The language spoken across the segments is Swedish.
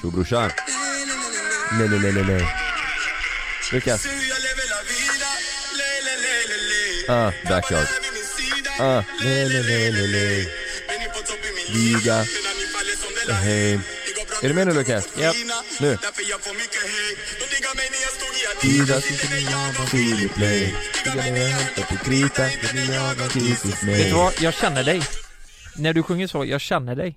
Tjo brorsan. Nej nej nej nej Lukas Ah, Backyard. ah, nej nej nej nej nej Liga Hem Är du med nu Lukas? Ja. Nu Liga Filip Play Liga ner hämta på krita Jesus Vet du vad? Jag känner dig. När du sjunger så, jag känner dig.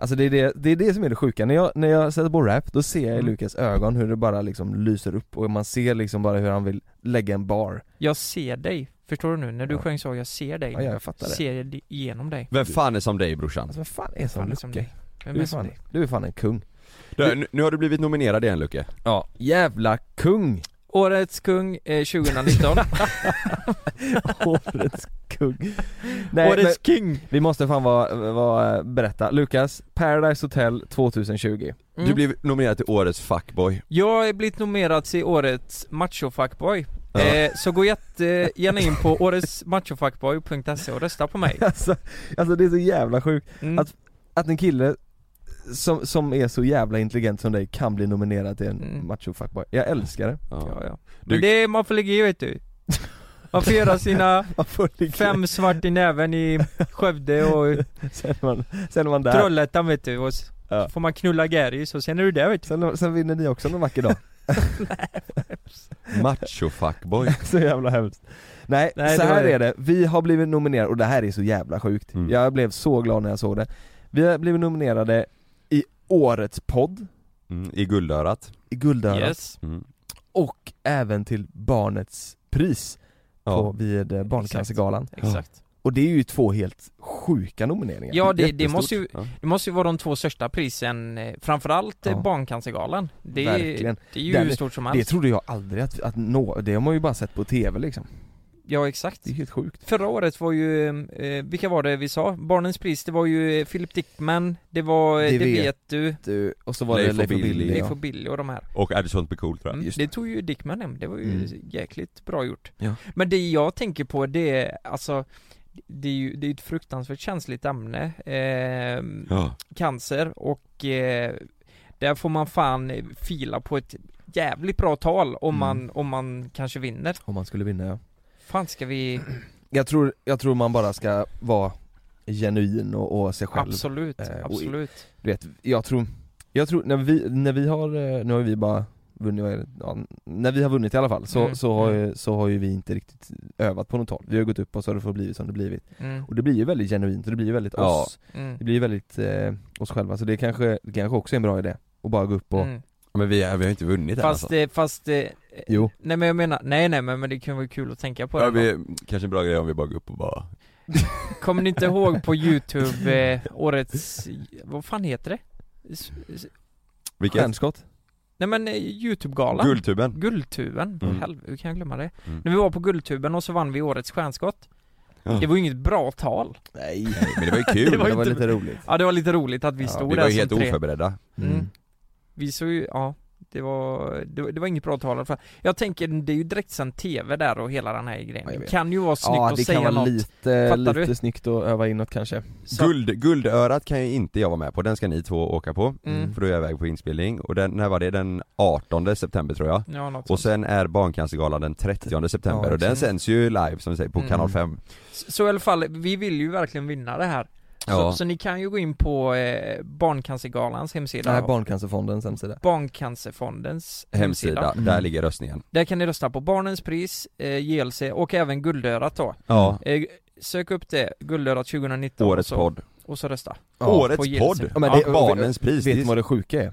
Alltså det är det, det är det som är det sjuka, när jag, när jag sätter på rap, då ser jag i Mm. Lukas ögon hur det bara liksom lyser upp och man ser liksom bara hur han vill lägga en bar Jag ser dig. Förstår du nu? När du Ja. sjöng så, jag ser dig. Ja, jag fattar det. Ser det igenom dig. Vem fan är som dig brorsan? Alltså vad fan är som Fan är som dig. Vem Du är är som fan, dig? du är fan en kung Du, nu- nu har du blivit nominerad igen Lucke. Ja, jävla kung! Årets kung eh, 2019. Årets kung Nej Årets men, king! vi måste fan vara, vara, berätta, Lukas, Paradise Hotel 2020 Mm. Du blev nominerad till årets fuckboy. Jag är blivit nominerad till årets machofuckboy. Ja. Eh, så gå jättegärna in på åretsmachofuckboy.se och rösta på mig. alltså, alltså det är så jävla sjukt Mm. Att- att en kille som, som är så jävla intelligent som dig kan bli nominerad till en Mm. macho fuckboy Jag älskar det Ja, ja. Du- Men det är, man får lägga i vet du. Man får göra sina ligga- fem svart i näven i Skövde och sen, är man, sen är man där Trollhättan vet du och s- Ja. så får man knulla Gary så sen är du där vet du. sen, sen vinner ni också någon vacker dag Macho fuckboy. Så jävla hemskt Nej, Nej, så här det. är det, vi har blivit nominerade och det här är så jävla sjukt Mm. Jag blev så glad när jag såg det Vi har blivit nominerade Årets podd, Mm, I guldörat. i Guldörat Yes. Mm. och även till Barnets pris på, Ja. vid eh, Barncancergalan Exakt. Och det är ju två helt sjuka nomineringar Ja det, det måste ju, Ja. det måste ju vara de två största prisen, eh, framförallt eh, Ja. Barncancergalan. Det är, Verkligen. det är ju Den- hur stort som Det helst. trodde jag aldrig att, att nå, det har man ju bara sett på TV liksom Ja exakt. Det är helt sjukt Förra året var ju, eh, vilka var det vi sa? Barnens pris, det var ju eh, Philip Dickman, det var eh, Det Det, vet vet, du, du, och så var Leif det och Leif och Billy. Billy Leif ja. och Billy och de här. Och är det sånt blir coolt tror jag. Mm, Just det tog ju Dickman hem, det var ju Mm. jäkligt bra gjort. Ja. Men det jag tänker på det är, alltså det är ju det är ett fruktansvärt känsligt ämne, eh, Ja. cancer och eh, där får man fan fila på ett jävligt bra tal om Mm. man, om man kanske vinner. Om man skulle vinna ja Fan ska vi, Jag tror, jag tror man bara ska vara genuin och, och sig själv absolut, Eh, och absolut. Du vet, jag tror, jag tror när vi, när vi har, eh, nu har vi bara vunnit, ja, när vi har vunnit i alla fall så, Mm, så, har mm. ju, så har ju vi inte riktigt övat på något tal Vi har gått upp och så har det fått blivit som det blivit Mm. Och det blir ju väldigt genuint och det blir ju väldigt Ja. oss Mm. Det blir ju väldigt eh, oss själva så det kanske, det kanske också är en bra idé Att bara gå upp och, Mm. Men vi, är, vi har inte vunnit än Fast, alltså. det, fast jo nej men jag menar, nej nej men, men det kan vara kul att tänka på Ja, det vi, kanske en bra grej om vi bara går upp och bara Kommer ni inte ihåg på youtube, eh, årets, vad fan heter det? S- s- Vilket? Stjärnskott Nej men eh, youtube-galan Guldtuben? Guldtuben, Mm. helvete, hur kan jag glömma det? Mm. När vi var på Guldtuben och så vann vi årets stjärnskott Ja. Det var ju inget bra tal Nej, Men det var ju kul! Det var det var inte- lite roligt Ja det var lite roligt att vi Ja, stod vi där var ju som helt tre oförberedda Mm. Vi såg ju, ja det var, det var, det var inget bra tal fall. Jag tänker, det är ju direktsänd TV där och hela den här grejen. Ja, det kan ju vara snyggt Ja att det säga kan vara något. lite, Fattar lite du? snyggt att öva inåt kanske Så- Guld, Guldörat kan ju inte jag vara med på, den ska ni två åka på Mm. För då är jag iväg på inspelning, och den, när var det? Den 18 september tror jag Ja, något Och sånt. sen är Barncancergalan den 30 september Ja, och den sänds ju live som vi säger på Mm. kanal 5 Så, så i alla fall, vi vill ju verkligen vinna det här. Så, Ja. så ni kan ju gå in på eh, Barncancergalans hemsida. Nej, Barncancerfondens hemsida Barncancerfondens hemsida. Hemsida, Mm. där ligger röstningen Där kan ni rösta på Barnens pris, eh, JLC och även Guldörat då. Ja, Eh, sök upp det, Guldörat 2019 årets och så, podd och så rösta. Ja. Årets podd! Ja, men Ja, det, Barnens pris, Vet det ni är- vad det sjuka är?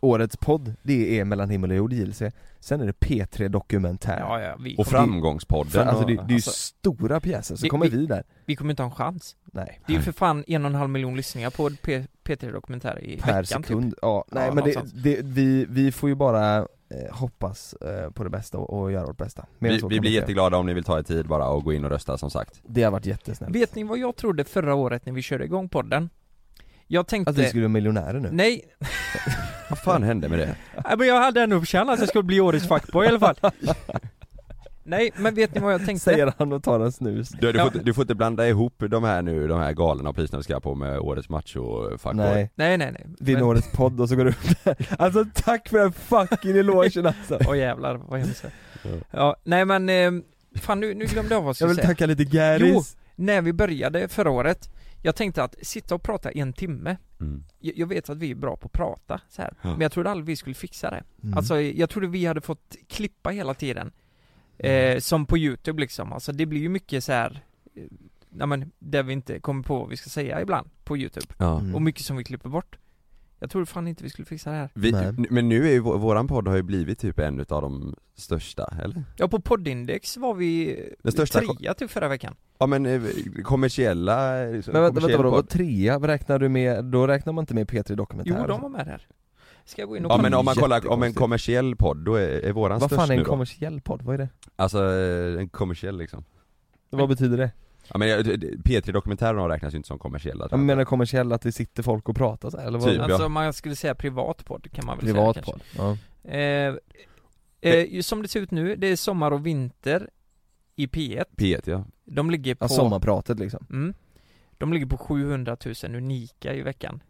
Årets podd, det är Mellan himmel och jord, JLC Sen är det P3 Dokumentär Ja, ja, vi, Och Framgångspodden För, alltså, det, det är ju alltså- stora pjäser, så Vi- kommer vi- vi där. vi kommer inte ha en chans. Nej, Det är ju för fan en och en halv miljon lyssningar på P- P3 Dokumentär i per veckan sekund, typ. ja, nej Ja, men det, det, vi, vi får ju bara eh, hoppas eh, på det bästa och, och göra vårt bästa. Mer vi, vi blir jätteglada om ni vill ta er tid bara och gå in och rösta som sagt. Det har varit jättesnällt. Vet ni vad jag trodde förra året när vi körde igång podden? Jag tänkte... Att vi skulle bli miljonärer nu? Nej, Vad fan hände med det? nej, men jag hade ändå känt att jag skulle bli årets fuckboy i alla fall Nej, men vet ni vad jag tänkte? Säger han och tar en snus. Du, du, Ja. får, inte- du får inte blanda ihop de här nu, de här galorna och priserna vi ska på med årets macho fuckboy Nej, Nej, nej, nej. vinner Men- årets podd och så går du upp där. Alltså tack för den fucking elogen alltså. Åh jävlar, vad hemskt. Ja. Ja, nej men, eh, fan nu, nu glömde jag vad jag Jag skulle vill säga. tacka lite Garis. När vi började förra året, jag tänkte att sitta och prata en timme, mm. jag, jag vet att vi är bra på att prata så här. Ja. men jag trodde aldrig vi skulle fixa det. Mm. Alltså jag trodde vi hade fått klippa hela tiden. Mm. Eh, som på youtube liksom, alltså det blir ju mycket så här. Eh, ja men, där vi inte kommer på vad vi ska säga ibland, på youtube. Ja Mm. Och mycket som vi klipper bort. Jag trodde fan inte vi skulle fixa det här. vi. Men nu är ju, vå- våran podd har ju blivit typ en utav de största, eller? Ja på poddindex var vi Den största trea typ förra veckan. Ja men eh, kommersiella, liksom, Men vänta, vänta vadå, vad trea? Vad räknar du med? Då räknar man inte med P3 Dokumentär? Jo, de var med där. Ska jag gå in och Ja kolla? men om man kollar, om en kommersiell podd, då är, är våran Vad störst fan är en nu då. kommersiell podd? Vad är det? Alltså eh, en kommersiell liksom Vad betyder det? Ja men jag- P3 Dokumentärerna räknas ju inte som kommersiella tror Jag menar kommersiell att det sitter folk och pratar så här, eller vad? Typ. Alltså ja. man skulle säga privat podd kan man väl Privat säga podd? Ja. kanske. Eh, eh, som det ser ut nu, det är sommar och vinter i P1. P1 ja De ligger på... ja, sommarpratet liksom. Mm. De ligger på 700 000 unika i veckan.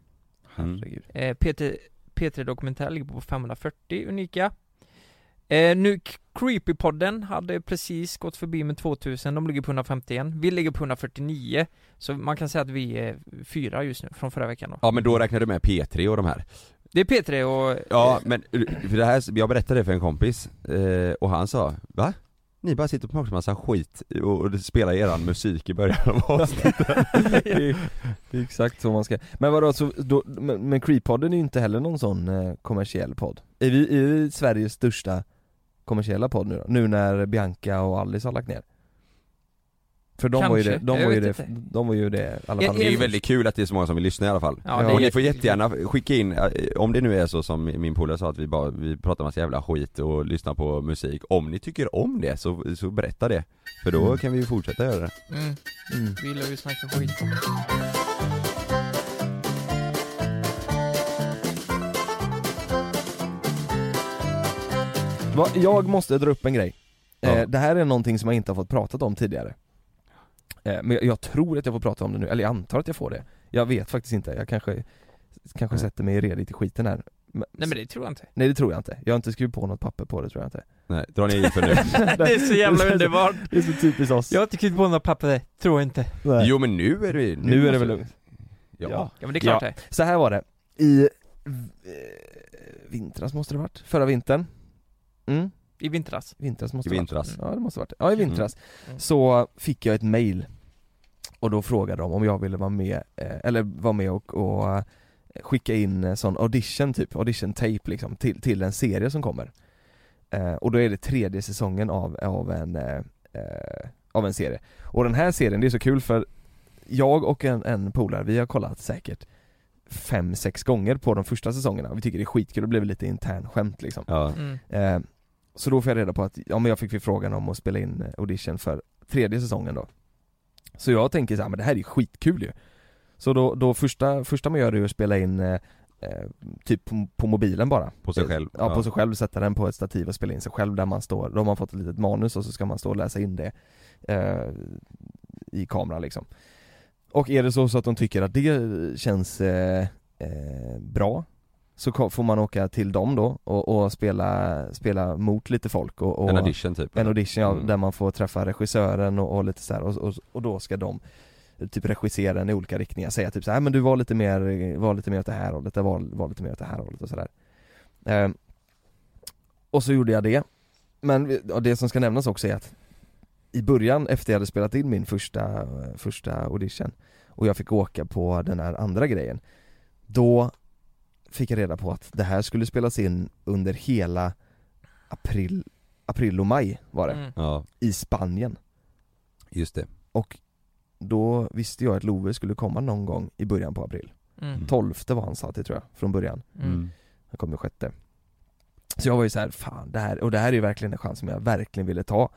Mm. Herregud. Eh, P3, P3 Dokumentär ligger på 540 unika. Eh, nu Creepypodden hade precis gått förbi med 2000, de ligger på 151. Vi ligger på 149. Så man kan säga att vi är fyra just nu, från förra veckan då. Ja men då räknar du med P3 och de här Det är P3 och... Ja men, för det här, jag berättade det för en kompis, eh, och han sa Va? Ni bara sitter och pratar massa skit och, och spelar eran musik i början av avsnittet det, är, det är exakt så man ska, men vadå, så, då, men, men Creep-podden är ju inte heller någon sån eh, kommersiell podd Är vi, är vi Sveriges största kommersiella podd nu då? Nu när Bianca och Alice har lagt ner? För de var ju det, de Jag var ju det, inte. de var ju det i alla fall. Det är ju väldigt kul att det är så många som vill lyssna i alla fall. Ja, Och ni får jättegärna skicka in, eh, om det nu är så som min polare sa att vi bara, vi pratar massa jävla skit och lyssnar på musik. Om ni tycker om det så, så berätta det. För då Mm. kan vi ju fortsätta göra det. Mm, mm. vi gillar ju snacka skit. Jag måste dra upp en grej. Ja. eh, Det här är någonting som jag inte har fått pratat om tidigare Men jag, tror att jag får prata om det nu, eller jag antar att jag får det Jag vet faktiskt inte, jag kanske Kanske sätter mig redigt i skiten här men, Nej men det tror jag inte. Nej det tror jag inte, jag har inte skrivit på något papper på det tror jag inte Nej, dra ner för nu det är så jävla underbart. Det är så typiskt oss Jag har inte skrivit på några papper, tror jag inte. Nej. Jo men nu är det Nu är det väl lugnt Ja, Ja. Ja men det är klart Ja. det. Så här var det, i eh, vintras måste det varit, förra vintern mm? I vintras. Vintras måste I det vintras. varit. Ja det måste det varit, ja i vintras Mm. Så fick jag ett mail Och då frågade de om jag ville vara med, eh, eller vara med och, och eh, skicka in sån audition typ, audition tape liksom till, till en serie som kommer. Eh, Och då är det tredje säsongen av, av en, av en serie. Och den här serien, det är så kul för jag och en, en polare, vi har kollat säkert fem, sex gånger på de första säsongerna, vi tycker det är skitkul, det blev lite intern skämt liksom. Ja. Mm. Eh, så då får jag reda på att, ja men jag fick ju frågan om att spela in audition för tredje säsongen då Så jag tänker så här, men det här är ju skitkul ju Så då, då första, första man gör är att spela in eh, eh, typ på, på mobilen bara På sig själv. Ja, Ja. på sig själv, sätta den på ett stativ och spela in sig själv där man står, då har man fått ett litet manus och så ska man stå och läsa in det eh, i kameran liksom Och är det så, så att de tycker att det känns eh, eh, bra så får man åka till dem då och, och spela, spela mot lite folk och, och En audition typ en audition ja, Mm. där man får träffa regissören och, och lite så här, och, och, då ska de typ regissera den i olika riktningar, säga typ så här, men du var lite mer, var lite mer åt det här hållet, var, var lite mer åt det här hållet och sådär. Eh, Och så gjorde jag det. Men ja, det som ska nämnas också är att I början, efter jag hade spelat in min första, första audition och jag fick åka på den här andra grejen Då fick jag reda på att det här skulle spelas in under hela april, april och maj var det, Mm. Ja, i Spanien. Just det. Och då visste jag att Love skulle komma någon gång i början på april. Mm. 12 var han sa till tror jag, från början. Mm. Han kom ju sjätte. Så jag var ju så här, fan det här, och det här är ju verkligen en chans som jag verkligen ville ta.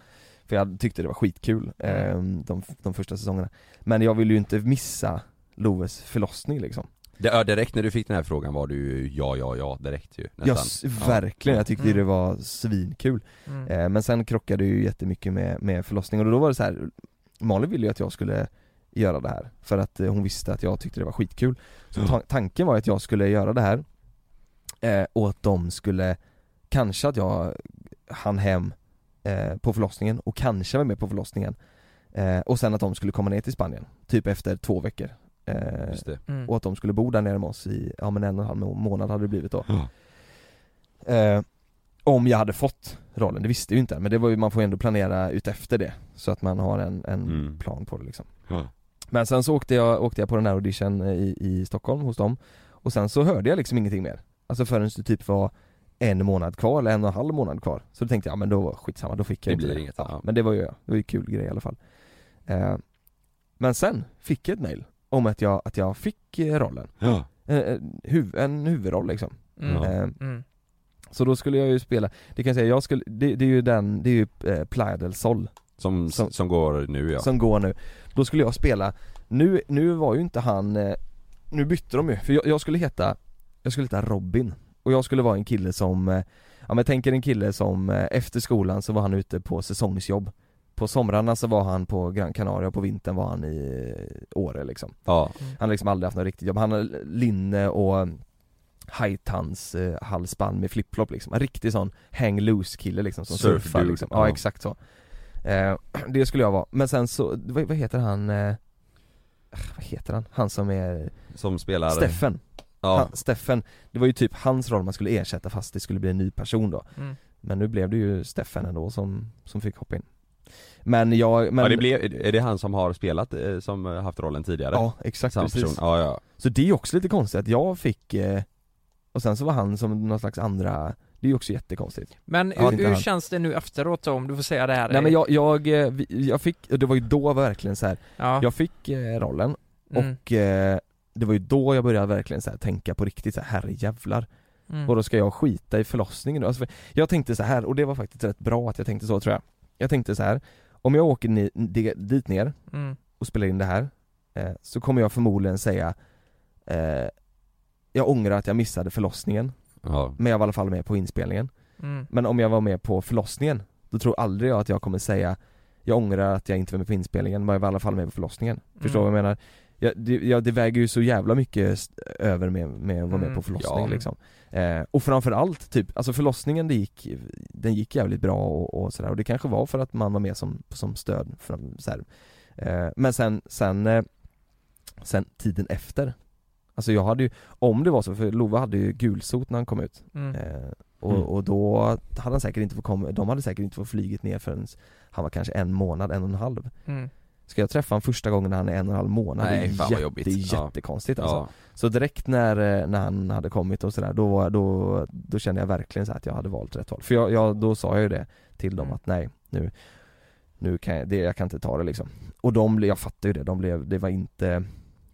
För jag tyckte det var skitkul, eh, de, de första säsongerna. Men jag ville ju inte missa Loves förlossning liksom Det, ja, direkt när du fick den här frågan var du ja, ja, ja direkt ju Ja, nästan. s- verkligen, jag tyckte Mm. det var svinkul Mm. eh, Men sen krockade det ju jättemycket med, med förlossningen och då var det så här. Malin ville ju att jag skulle göra det här För att eh, hon visste att jag tyckte det var skitkul Så Ja. ta- tanken var att jag skulle göra det här eh, Och att de skulle Kanske att jag hann hem på förlossningen och kanske var med på förlossningen Och sen att de skulle komma ner till Spanien Typ efter två veckor eh, Just det. Mm. Och att de skulle bo där nere med oss i, ja men en och en halv må- månad hade det blivit då Ja. eh, Om jag hade fått rollen, det visste jag ju inte men det var ju, man får ju ändå planera ut efter det Så att man har en, en Mm. plan på det liksom Ja. Men sen så åkte jag, åkte jag på den här audition eh, i, i Stockholm hos dem Och sen så hörde jag liksom ingenting mer Alltså förrän det typ var en månad kvar eller en och en halv månad kvar Så då tänkte jag, ja, men då var skitsamma, då fick jag Det blir inget, ja, ja. Men det var ju, det var ju kul grej i alla fall eh, Men sen fick jag ett mail om att jag, att jag fick eh, rollen Ja. eh, eh, huv, En huvudroll liksom Mm. Eh, Mm. Så då skulle jag ju spela, det kan jag säga, jag skulle, det, det är ju den, det är ju eh, Playa del Sol Som, Som- som, går nu ja. som går nu Då skulle jag spela, nu, nu var ju inte han, eh, nu bytte de ju, för jag, jag skulle heta, jag skulle heta Robin Och jag skulle vara en kille som, ja men tänker en kille som efter skolan så var han ute på säsongsjobb På somrarna så var han på Gran Canaria och på vintern var han i Åre liksom Ja. Mm. Han har liksom aldrig haft något riktigt jobb, han har linne och hajtans eh, halsband med flipflop liksom, en riktig sån hang loose kille liksom som Surf surfar dude, liksom. ja. Ja exakt så eh, Det skulle jag vara, men sen så, vad, vad heter han? Eh, vad heter han? Han som är Som spelar Steffen, Ja. han, Steffen Det var ju typ hans roll man skulle ersätta fast det skulle bli en ny person då Mm. Men nu blev det ju Steffen ändå som, som fick hoppa in Men jag, men ja det blev, är det han som har spelat, eh, som haft rollen tidigare? Ja exakt Samma precis person? Ja ja. Så det är också lite konstigt att jag fick eh, Och sen så var han som någon slags andra Det är ju också jättekonstigt Men Ja, hur, hur känns det nu efteråt då, om du får säga det här? Nej men jag, jag, eh, jag fick, det var ju då verkligen så här. ja. jag fick rollen mm. och det var ju då jag började verkligen så här, tänka på riktigt så här, herrejävlar Mm. Och då ska jag skita i förlossningen nu? Alltså, för jag tänkte så här och det var faktiskt rätt bra att jag tänkte så tror jag Jag tänkte så här om jag åker ni, di- dit ner Mm. och spelar in det här eh, Så kommer jag förmodligen säga eh, Jag ångrar att jag missade förlossningen ja. Men jag var i alla fall med på inspelningen Mm. Men om jag var med på förlossningen Då tror aldrig jag att jag kommer säga Jag ångrar att jag inte var med på inspelningen men jag var i alla fall med på förlossningen Förstår du Mm. vad jag menar? Ja, det, ja, det väger ju så jävla mycket över med, med att vara med Mm. på förlossningen Ja. liksom eh, Och framförallt typ, alltså förlossningen det gick, den gick jävligt bra och, och sådär och det kanske var för att man var med som, som stöd för, så. Eh, Men sen, sen, eh, sen tiden efter Alltså jag hade ju, om det var så, för Love hade ju gulsot när han kom ut Mm. Eh, och, Mm. och då hade han säkert inte fått komma, de hade säkert inte fått flyget ner förrän han var kanske en månad, en och en halv Mm. Ska jag träffa honom första gången när han är en och en halv månad? Nej, det är fan vad jätte, jobbigt. Det är Ja. jättekonstigt alltså. ja. Så direkt när, eh, när han hade kommit och sådär, då, då, då kände jag verkligen så att jag hade valt rätt val. För jag, jag, då sa jag ju det till dem Mm. att nej, nu, nu kan jag, det, jag kan inte ta det liksom. Och de, jag fattar ju det, de blev, det var inte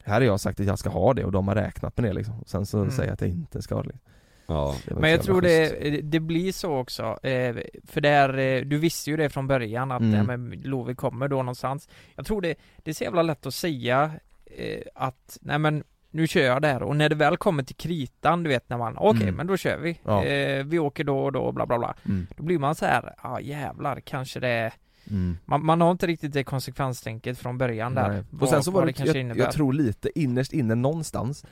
här har jag sagt att jag ska ha det och de har räknat med det liksom. Och sen så Mm. säger jag att jag inte ska ha det. Ja. det Men jag tror schysst. det, det blir så också, eh, för där, eh, du visste ju det från början att Mm. mm. men Lovi kommer då någonstans Jag tror det, det är så jävla lätt att säga eh, att, nej men nu kör jag där och när det väl kommer till kritan, du vet när man, okej Mm. men då kör vi, Ja. eh, vi åker då och då bla bla bla Mm. Då blir man så här, ja ah, jävlar kanske det Mm. man, man har inte riktigt det konsekvenstänket från början där Nej. Och sen så var det, kanske jag, jag tror lite innerst inne någonstans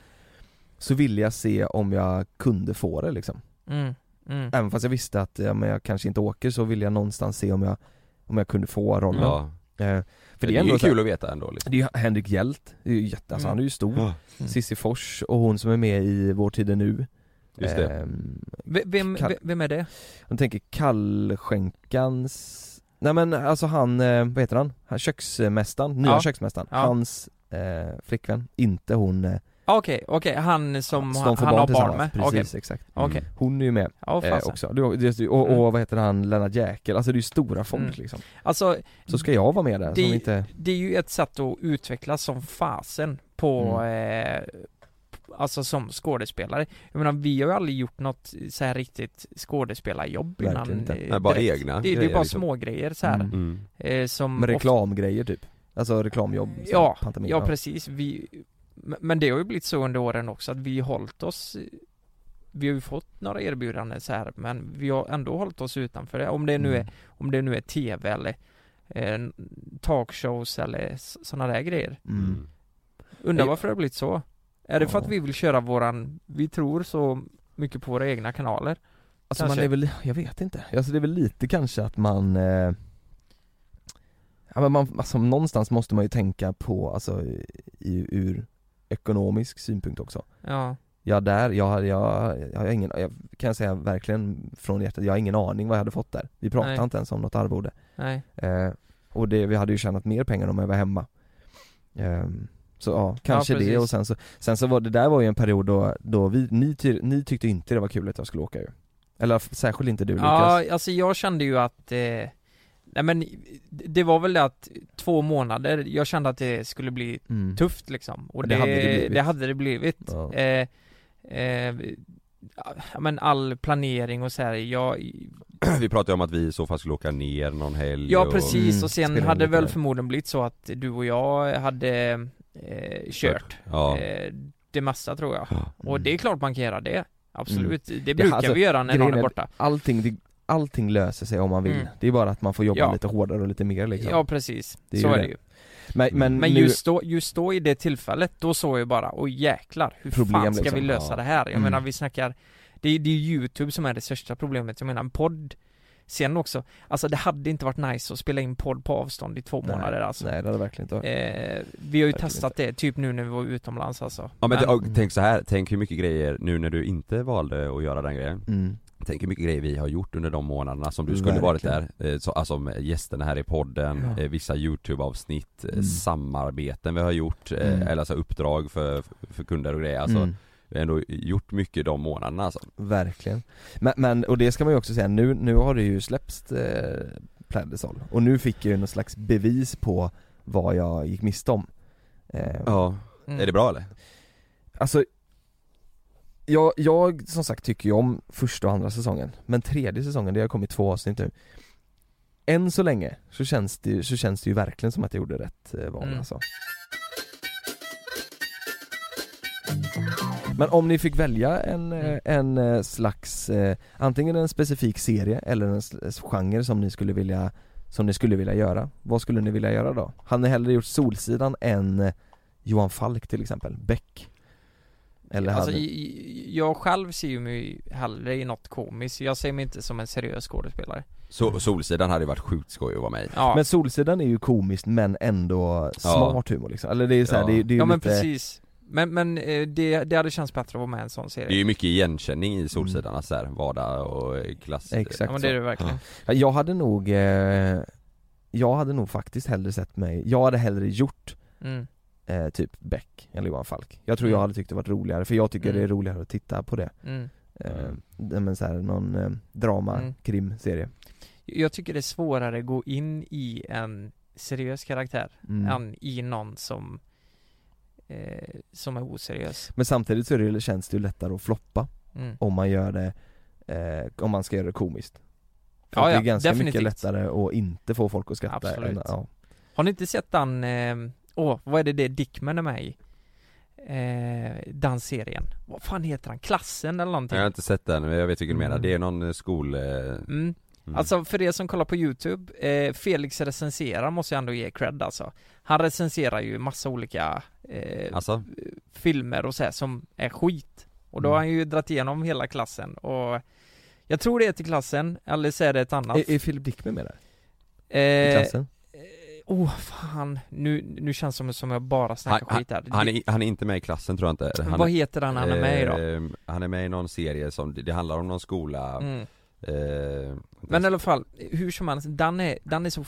Så ville jag se om jag kunde få det liksom mm, mm, Även fast jag visste att ja, men jag kanske inte åker så ville jag någonstans se om jag Om jag kunde få rollen ja. eh, För det, det är ändå ju så kul att veta ändå liksom. Det är Henrik Hjält, det är ju jätte, alltså Mm. han är ju stor. Mm. Cissi Fors och hon som är med i Vår tid är nu Just det. V- vem, Kall- vem är det? Jag tänker Kallskänkans Nej men alltså han, eh, vad heter han? han köksmästaren, nya Ja. köksmästaren, Ja. hans eh, flickvän, inte hon eh, Ah, Okej, okej, han som som han, får han har barn med? Okej, Precis, exakt okej, Hon är ju med ja eh, också, det, det, och, Mm. och vad heter han, Lennart Jäkel, alltså det är ju stora folk Mm. liksom Alltså, Så ska jag vara med där, Det- som inte det är ju ett sätt att utvecklas som fasen på, Mm. eh, alltså som skådespelare. Jag menar, vi har ju aldrig gjort något så här riktigt skådespelarjobb Verkligen innan. inte. eh, Nej, bara direkt. egna Det, det är bara liksom. små grejer så här. Mm. Mm. Eh, som ofta- reklamgrejer typ Alltså reklamjobb, Ja, ja precis. Vi, Men- det har ju blivit så under åren också att vi har hållit oss Vi har ju fått några erbjudanden så här men vi har ändå hållit oss utanför det. Om det nu är, Mm. om det nu är TV eller eh, talkshows eller sådana där grejer. Mm. Undrar varför det har blivit så? Är det för att vi vill köra våran, vi tror så mycket på våra egna kanaler? Alltså man Kanske. är väl, jag vet inte, alltså det är väl lite kanske att man eh, Ja men man, alltså någonstans måste man ju tänka på, alltså i, ur ekonomisk synpunkt också. Ja, Ja där, jag, har- jag, jag har ingen, jag kan säga verkligen från hjärtat, jag har ingen aning vad jag hade fått där. Vi pratade Nej. inte ens om något arvode. Nej. eh, Och det, vi hade ju tjänat mer pengar om jag var hemma. Ehm, Så ja, kanske det precis. och sen så, sen så var det där var ju en period då, då vi, ni, ty, ni tyckte inte det var kul att jag skulle åka ju. Eller särskilt inte du Lukas. Ja, alltså jag kände ju att eh, Nej men det var väl det att två månader, jag kände att det skulle bli mm. tufft liksom. Och Det det, hade det, det blivit. hade det blivit. Ja. eh, eh, Ja men all planering och så här, jag, Vi pratade om att vi i så fall skulle åka ner någon helg Ja och... precis. Mm, och sen in hade det väl förmodligen blivit så att du och jag hade eh, kört. Ja, eh, det mesta tror jag. Ja. Och det är klart man kan göra det. Absolut, det Ja, brukar alltså, vi göra när någon är- borta. Allting, det, allting löser sig om man vill Mm. Det är bara att man får jobba Ja. lite hårdare och lite mer liksom Ja precis, Det är så ju är det. det ju Men, men, Men nu, just då, just då i det tillfället, då såg jag bara, oj jäklar, hur Problem, fan ska liksom. vi lösa Ja. det här? Jag Mm. menar vi snackar, det är, det är youtube som är det största problemet, jag menar en podd Sen också, alltså det hade inte varit nice att spela in podd på avstånd i två nej, månader alltså Nej det hade verkligen inte varit eh, Vi har ju Verkligen testat det, typ nu när vi var utomlands alltså Ja men, Men- och tänk så här, tänk hur mycket grejer, nu när du inte valde att göra den grejen mm. Tänk hur mycket grejer vi har gjort under de månaderna som du skulle varit där, verkligen. eh, så, alltså med gästerna här i podden, Ja. eh, vissa YouTube-avsnitt, eh, Mm. samarbeten vi har gjort, Mm. eller alltså uppdrag för, för kunder och grejer, alltså mm. Vi har ändå gjort mycket de månaderna alltså. Verkligen men, men, och det ska man ju också säga, nu, nu har det ju släppts eh, Plädesol Och nu fick jag ju någon slags bevis på vad jag gick miste om eh, Ja, Mm. är det bra eller? Alltså jag, jag som sagt tycker ju om första och andra säsongen Men tredje säsongen, det har kommit två avsnitt nu Än så länge så känns det, så känns det ju verkligen som att jag gjorde rätt eh, val Mm. alltså Men om ni fick välja en, eh, Mm. en eh, slags, antingen en specifik serie eller en genre som ni skulle vilja Som ni skulle vilja göra, vad skulle ni vilja göra då? Hade ni hellre gjort Solsidan än Johan Falk till exempel, Beck? Eller Alltså hade... jag själv ser ju mig hellre i något komiskt, jag ser mig inte som en seriös skådespelare. Så, Solsidan hade ju varit sjukt skoj att vara med. Ja, Men Solsidan är ju komiskt men ändå smart humor liksom, eller det är så här, Ja. det, är- det är ju ja men lite precis. Men, men eh, det, det hade känts bättre att vara med i en sån serie. Det är ju mycket igenkänning i Solsidan, alltså här, vardag och klass Exakt Ja men det är det verkligen. Ja, Jag hade nog, eh, jag hade nog faktiskt hellre sett mig, jag hade hellre gjort mm. Eh, typ Beck eller Johan Falk Jag tror Mm. jag hade tyckt det varit roligare, för jag tycker Mm. det är roligare att titta på det Mm. eh, Mm. det- men så här, någon eh, drama, Mm. krim-serie Jag tycker det är svårare att gå in i en seriös karaktär mm. än i någon som eh, som är oseriös Men samtidigt så är det, känns det ju lättare att floppa mm. om man gör det, eh, om man ska göra det komiskt För Ja, att det är ja, ganska mycket definitivt. lättare att inte få folk att skratta Absolut. än, ja. Har ni inte sett den, eh, åh, vad är det det Dickman är med i? Eh, den serien, vad fan heter han? Klassen eller någonting? Jag har inte sett den, men jag vet vilken du menar. Mm. Det är någon eh, skol... eh, Mm. mm. Alltså för er som kollar på youtube, eh, Felix recenserar måste jag ändå ge cred alltså Han recenserar ju massa olika eh, Alltså? filmer och så här som är skit Och då Mm. har han ju dragit igenom hela klassen och Jag tror det är till klassen, eller så är det ett annat Är, är Philip Dickman med där? I eh, klassen? Oh fan, nu, nu känns det som, som jag bara snackar Han- skit här Han är, han är inte med i klassen tror jag inte. Han, Vad heter den han är med i då? eh, Han är med i någon serie som, det handlar om någon skola Mm. eh, Men i alla fall, hur som helst, den är, den är så,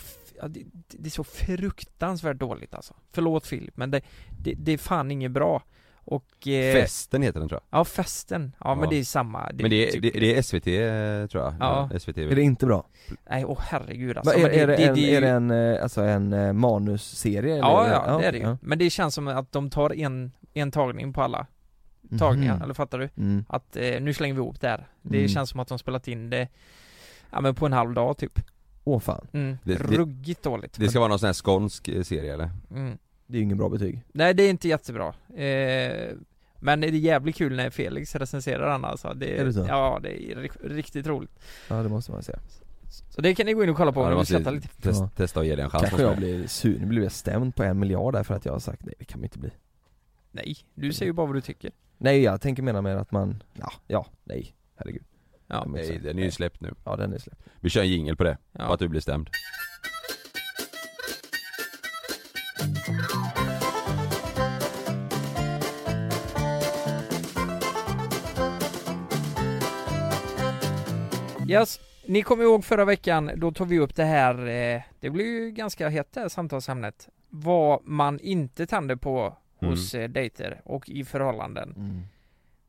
det, det är så fruktansvärt dåligt alltså Förlåt Filip, men det, det, det är fan inget bra Och... Eh, Festen heter den tror jag Ja, festen. Ja, men Ja. det är samma. Men det är, typ- det, det är SVT eh, tror jag, Ja. SVT Är det inte bra? Nej, åh herregud alltså. Va, är, Men är, det en, ju- är det en, eh, alltså en eh, manusserie? eller Ja, är ja, det är det ju. ja. Men det känns som att de tar en, en tagning på alla tagningar, Mhm. eller fattar du? Mm. Att eh, nu slänger vi ihop det här. Det Mm. känns som att de spelat in det, ja men på en halv dag typ. Åh fan Mm. Det- det- Ruggigt dåligt. Det ska vara någon sån här skånsk serie eller? Mm. Det är ju ingen bra betyg Nej det är inte jättebra. Eh, men det är jävligt kul när Felix recenserar den alltså. Det, Är det så? Ja, det är ri- riktigt roligt. Ja det måste man säga Så det kan ni gå in och kolla på Ja, om ni vill lite. test, Ja. testa och ge det en chans Kanske jag blir sur, nu blir jag stämd på en miljard där för att jag har sagt nej, det kan man inte bli Nej, du säger ju bara vad du tycker. Nej jag tänker mena med att man, ja, ja, nej, herregud Ja. Nej, den är ju släppt nu. Ja den är släppt Vi kör en jingle på det, Ja. på att du blir stämd. Yes, ni kommer ihåg förra veckan, då tog vi upp det här, eh, det blev ju ganska hett det här samtalsämnet. Vad man inte tänder på hos eh, dejter och i förhållanden. mm.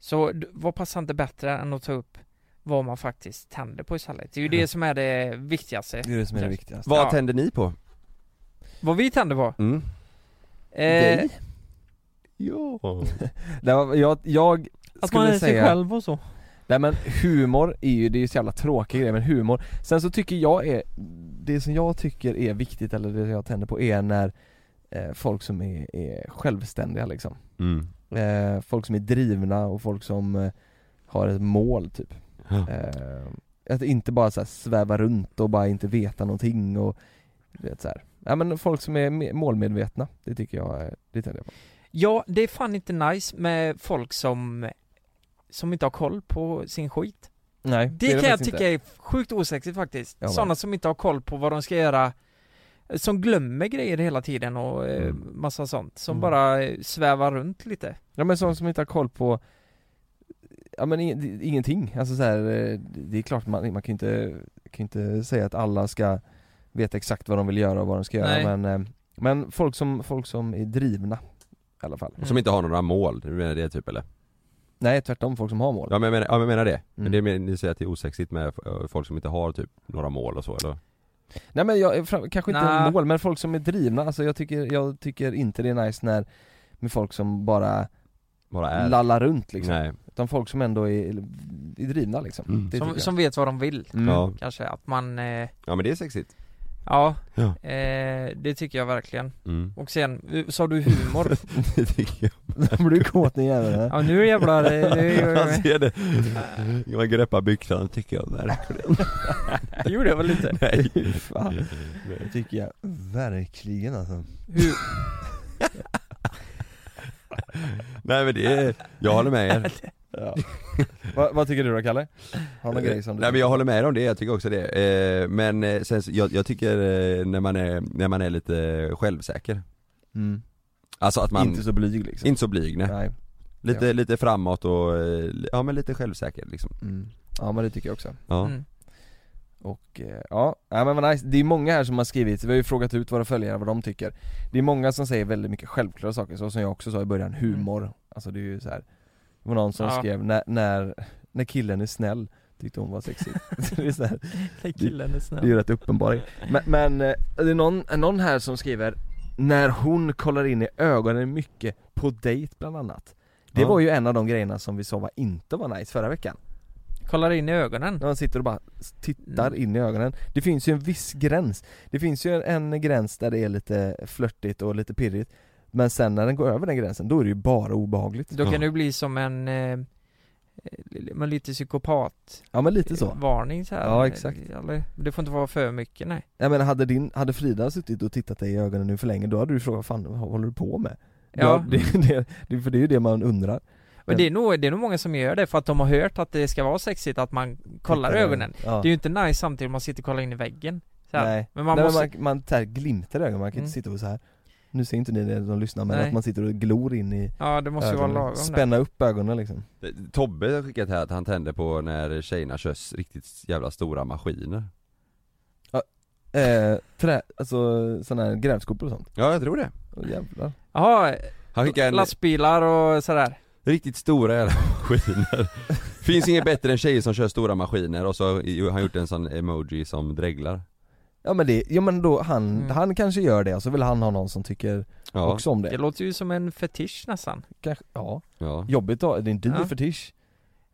Så vad passar inte bättre än att ta upp vad man faktiskt tänder på istället? Det är ju det som är det viktigaste. Det är det som är det viktigaste Vad Ja. tänder ni på? Vad vi tänder på? Mm. Eh, Ja. Nej, jag, jag att skulle man är sig säga- själv och så. Nej men humor är ju, det är ju så jävla tråkig grej men humor Sen så tycker jag är, det som jag tycker är viktigt eller det jag tänder på är när eh, folk som är, är självständiga liksom Mm. eh, Folk som är drivna och folk som eh, har ett mål typ Ja. eh, Att inte bara så här sväva runt och bara inte veta någonting och du vet så här. Ja men folk som är me- målmedvetna, det tycker jag, är- det tänder jag på Ja, det är fan inte nice med folk som som inte har koll på sin skit. Nej Det, kan jag tycka är sjukt osexigt faktiskt. Ja, Sådana som inte har koll på vad de ska göra Som glömmer grejer hela tiden och eh, Mm. massa sånt. Som Mm. bara eh, svävar runt lite. Ja men sådana som inte har koll på Ja men det- ingenting, alltså så här, eh, det är klart man, man kan ju inte, kan inte säga att alla ska veta exakt vad de vill göra och vad de ska Nej. göra men, eh, men folk som, folk som är drivna i alla fall Mm. Som inte har några mål, du menar det typ eller? Nej tvärtom, folk som har mål Ja men jag menar, ja, men jag menar det. Men Mm. det är, ni säger att det är osexigt med eh, folk som inte har typ några mål och så eller? Nej men jag, fram, kanske inte Nä. mål, men folk som är drivna, alltså jag tycker, jag tycker inte det är nice när med folk som bara Bara är? lallar runt liksom Nej. Utan folk som ändå är, är drivna liksom Mm. det Som, som vet vad de vill. Mm. Kanske att man, eh, ja men det är sexigt. Ja, Ja. eh, det tycker jag verkligen. Mm. Och sen, eh, sa du humor? det tycker jag. Då blir du kåt din jävel ja nu jävlar, eh, det, Man det, ser det. Man greppar byxan tycker jag verkligen. det gjorde jag väl lite? Nej. Fan, det tycker jag verkligen alltså Hur, Nej men det är, jag håller med er. Ja. vad, vad tycker du då Kalle? Har någon grej som du Nej men jag håller med om det, jag tycker också det. Eh, men eh, sen, jag, jag tycker eh, när man är, när man är lite självsäker. mm. Alltså att man, Inte så blyg liksom inte så blyg nej. Nej, Lite, Ja. lite framåt och, eh, ja men lite självsäker liksom. mm. Ja men det tycker jag också Ja. mm. Och eh, ja, ja men vad nice. det är många här som har skrivit, vi har ju frågat ut våra följare vad de tycker Det är många som säger väldigt mycket självklara saker, så som jag också sa i början, humor Alltså det är ju så här. Det var någon som Ja. skrev, när, när, när killen är snäll, tyckte hon var sexigt det, är så här, killen är det är snäll. ju rätt uppenbart Men, men eh, det är någon, någon här som skriver När hon kollar in i ögonen mycket, på dejt bland annat Det Ja. var ju en av de grejerna som vi sa var inte var nice förra veckan Kollar in i ögonen. När man sitter och bara tittar Mm. in i ögonen Det finns ju en viss gräns Det finns ju en, en gräns där det är lite flörtigt och lite pirrigt Men sen när den går över den gränsen, då är det ju bara obehagligt Då kan Ja. det bli som en, eh, men lite psykopat Ja men lite så varning så här. Ja, exakt. Eller, det får inte vara för mycket nej. Jag menar hade din, hade Frida suttit och tittat dig i ögonen nu för länge, då hade du frågat fan vad håller du på med? Ja. det, det, det, för det är ju det man undrar Men det är, nog, det är nog många som gör det för att de har hört att det ska vara sexigt att man kollar i Tittar ögonen. Ja. Det är ju inte nice samtidigt om man sitter och kollar in i väggen. Så här. Nej, Men man Nej, måste, man, man glimtar i ögonen, man kan Mm. inte sitta och så här. Nu ser inte ni det som lyssnar men Nej. att man sitter och glor in i ja det måste ju vara lagom där. spänna upp ögonen liksom Tobbe har skickat här att han tänder på när tjejerna kör s- riktigt jävla stora maskiner. eh, trä, alltså sådana här grävskopor och sånt, Ja jag tror det. Åh, jävlar Jaha, Han skickar en lastbilar och sådär. riktigt stora jävla maskiner. Finns inget bättre än tjejer som kör stora maskiner och så har han gjort en sån emoji som dreglar. Ja men det, ja men då, han, Mm. han kanske gör det och så vill han ha någon som tycker Ja. också om det, Det låter ju som en fetisch nästan. kanske, ja, Ja. jobbigt då, det är en dyr Ja. fetisch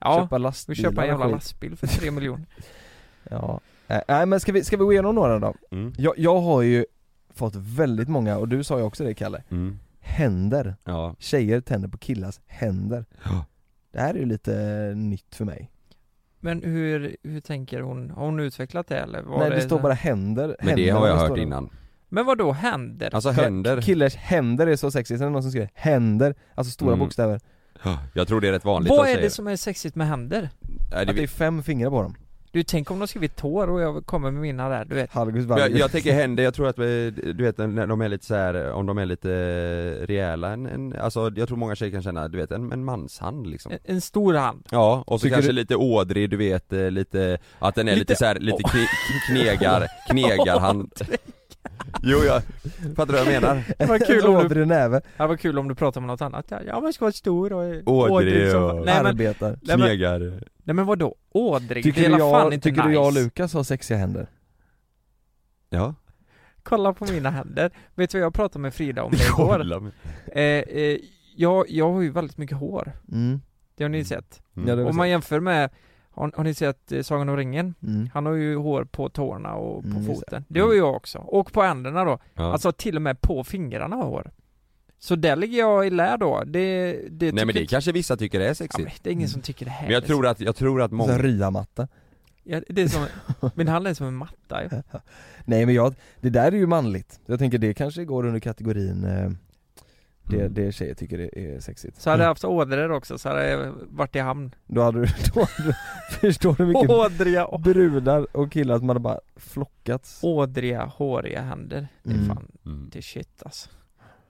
Ja, Köpa vi lastbilar köper en jävla lastbil för tre miljoner. Ja, nej men ska vi, ska vi gå igenom några då? Mm. Jag, jag har ju fått väldigt många, och du sa ju också det Kalle, mm. händer. Ja, Tjejer tänder på killars händer. Ja. Det här är ju lite nytt för mig. Men hur, hur tänker hon? Har hon utvecklat det eller? Var Nej det står bara händer, men det har jag hört det. innan Men vad då händer? Alltså händer, Killers händer är så sexigt, sen är det någon som skriver händer, alltså stora Mm. bokstäver. jag tror det är rätt vanligt vad att är säga det som är sexigt med händer? Nej, Att det är det, fem fingrar på dem. Du, tänk om de skrivit tår och jag kommer med mina där, du vet. Jag, jag tänker händer, jag tror att vi- du vet när de är lite så här, om de är lite eh, rejäla, en, en, alltså jag tror många tjejer kan känna, du vet en, en manshand liksom. En, en stor hand. Ja, och så Tycker kanske du- lite ådrig, du vet, eh, lite, att den är lite, Lite- så här, lite kne, knegar, knegarhand Jo jag, fattar du vad jag menar? Vad kul om du, Ådrig näve, ja, vad kul om du pratar om något annat ja, men ska vara stor och Ådrig som- och- nej, men, arbetar. nej, men, Knegar nej men vadå? Ådrig? Tycker det är du, la fan jag, inte tycker nice du jag och Lukas har sexiga händer? Ja, Kolla på mina händer Vet du vad jag pratade med Frida om det igår? eh, eh, jag, jag har ju väldigt mycket hår Mm. Det har ni sett Mm. Ja, det- Om man jämför med Har, har ni sett eh, Sagan om ringen? Mm. Han har ju hår på tårna och på Mm, det. foten Det har ju jag också, och på händerna då ja. Alltså till och med på fingrarna har hår Så där ligger jag i lä då, det, det Nej men det kanske vissa tycker är ja, sexigt men Det är ingen som tycker det här Men jag är tror att, jag tror att Så många, ryamatta. Ja, det är som, min hand är som en matta ju. Nej men jag, det där är ju manligt. Jag tänker det kanske går under kategorin eh, det, Mm. det tjejer tycker det är sexigt. Så hade jag haft ådror också så hade jag varit i hamn Då hade du, då hade du förstår du mycket Ådriga, brudar och killar som hade bara flockats. ådriga, håriga händer Det är Mm. fan, mm. det är shit alltså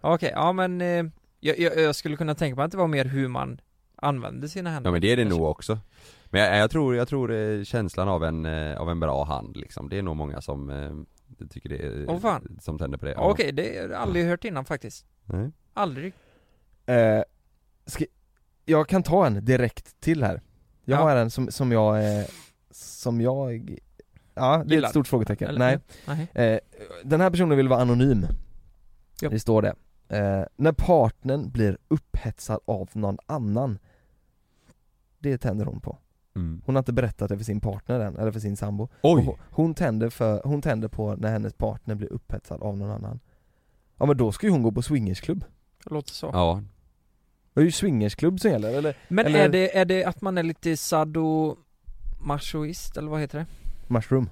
Okej, ja men eh, jag, jag, jag skulle kunna tänka mig att det var mer hur man använder sina händer Ja men det är det nog också Men jag, jag tror, jag tror eh, känslan av en, eh, av en bra hand liksom, det är nog många som eh, tycker det är, Åh, fan. som tänder på det Ja, Okej, det har jag aldrig hört innan faktiskt Nej. Aldrig Eh, ska, jag kan ta en direkt till här. Jag Ja. har en som, som jag, eh, som jag, ja det är Gillar. ett stort frågetecken. Eller- Nej. Nej. Eh, den här personen vill vara anonym. Ja. Det står det. Eh, när partnern blir upphetsad av någon annan. Det tänder hon på. Mm. Hon har inte berättat det för sin partner än, eller för sin sambo. Oj! Hon tänder, för, hon tänder på när hennes partner blir upphetsad av någon annan. Ja men då ska ju hon gå på swingersklubb. Låter så Ja, Det är ju swingersklubb som gäller, eller Men eller- är, det, är det att man är lite sadomasoist, eller vad heter det? mushroom.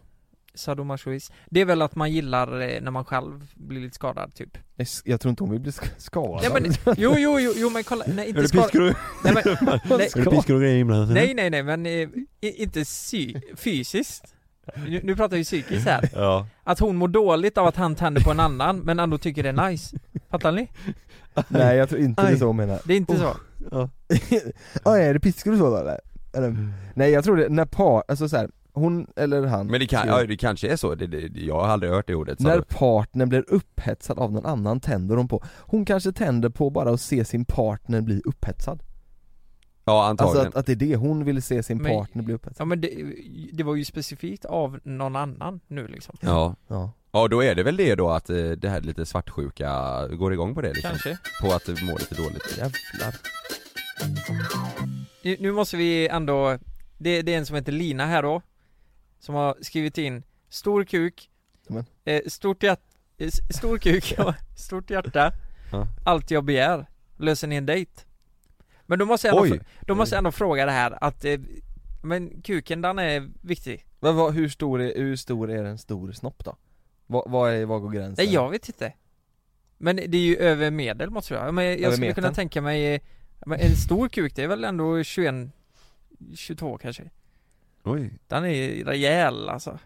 Sadomasoist Det är väl att man gillar eh, när man själv blir lite skadad typ Jag tror inte hon vill bli sk- skadad. Nej men, jo jo jo, jo men kolla, nej inte skadad Nej men, nej, Är det piskor och grejer inblandat? nej nej nej men, eh, inte sy- fysiskt nu, nu pratar vi psykiskt här Ja, Att hon mår dåligt av att han tänder på en annan, men ändå tycker det är nice Fattar ni? Nej jag tror inte det är så hon menar. Det är inte så ja. Ja är det piskor och så då eller? eller? Nej jag tror det, när par, alltså så här, hon eller han Men det, kan, ja, det kanske är så, det, det, jag har aldrig hört det ordet så. När partnern blir upphetsad av någon annan tänder hon på Hon kanske tänder på bara att se sin partner bli upphetsad Ja Alltså antagligen att, att det är det, hon vill se sin Men- partner bli upphetsad. Ja men det, det var ju specifikt av någon annan nu liksom. Ja, Ja, ja då är det väl det då att eh, det här lite svartsjuka går igång på det liksom. Kanske. På att må lite dåligt. Jävlar. Nu, nu måste vi ändå det, det är en som heter Lina här då Som har skrivit in Stor kuk. Men. eh, Stort hjärta Stor kuk, stort hjärta. Ja. Allt jag begär Löser ni en dejt? Men då måste jag ändå, Oj! då måste jag ändå fråga det här att eh, Men kuken den är viktig Men vad, hur, stor är, hur stor är en stor snopp då? Vad, vad, är, vad går gränsen? Nej jag vet inte Men det är ju över medel måste jag Men jag Över skulle kunna metern? tänka mig eh, men En stor kuk det är väl ändå 21 22 kanske Oj Den är rejäl alltså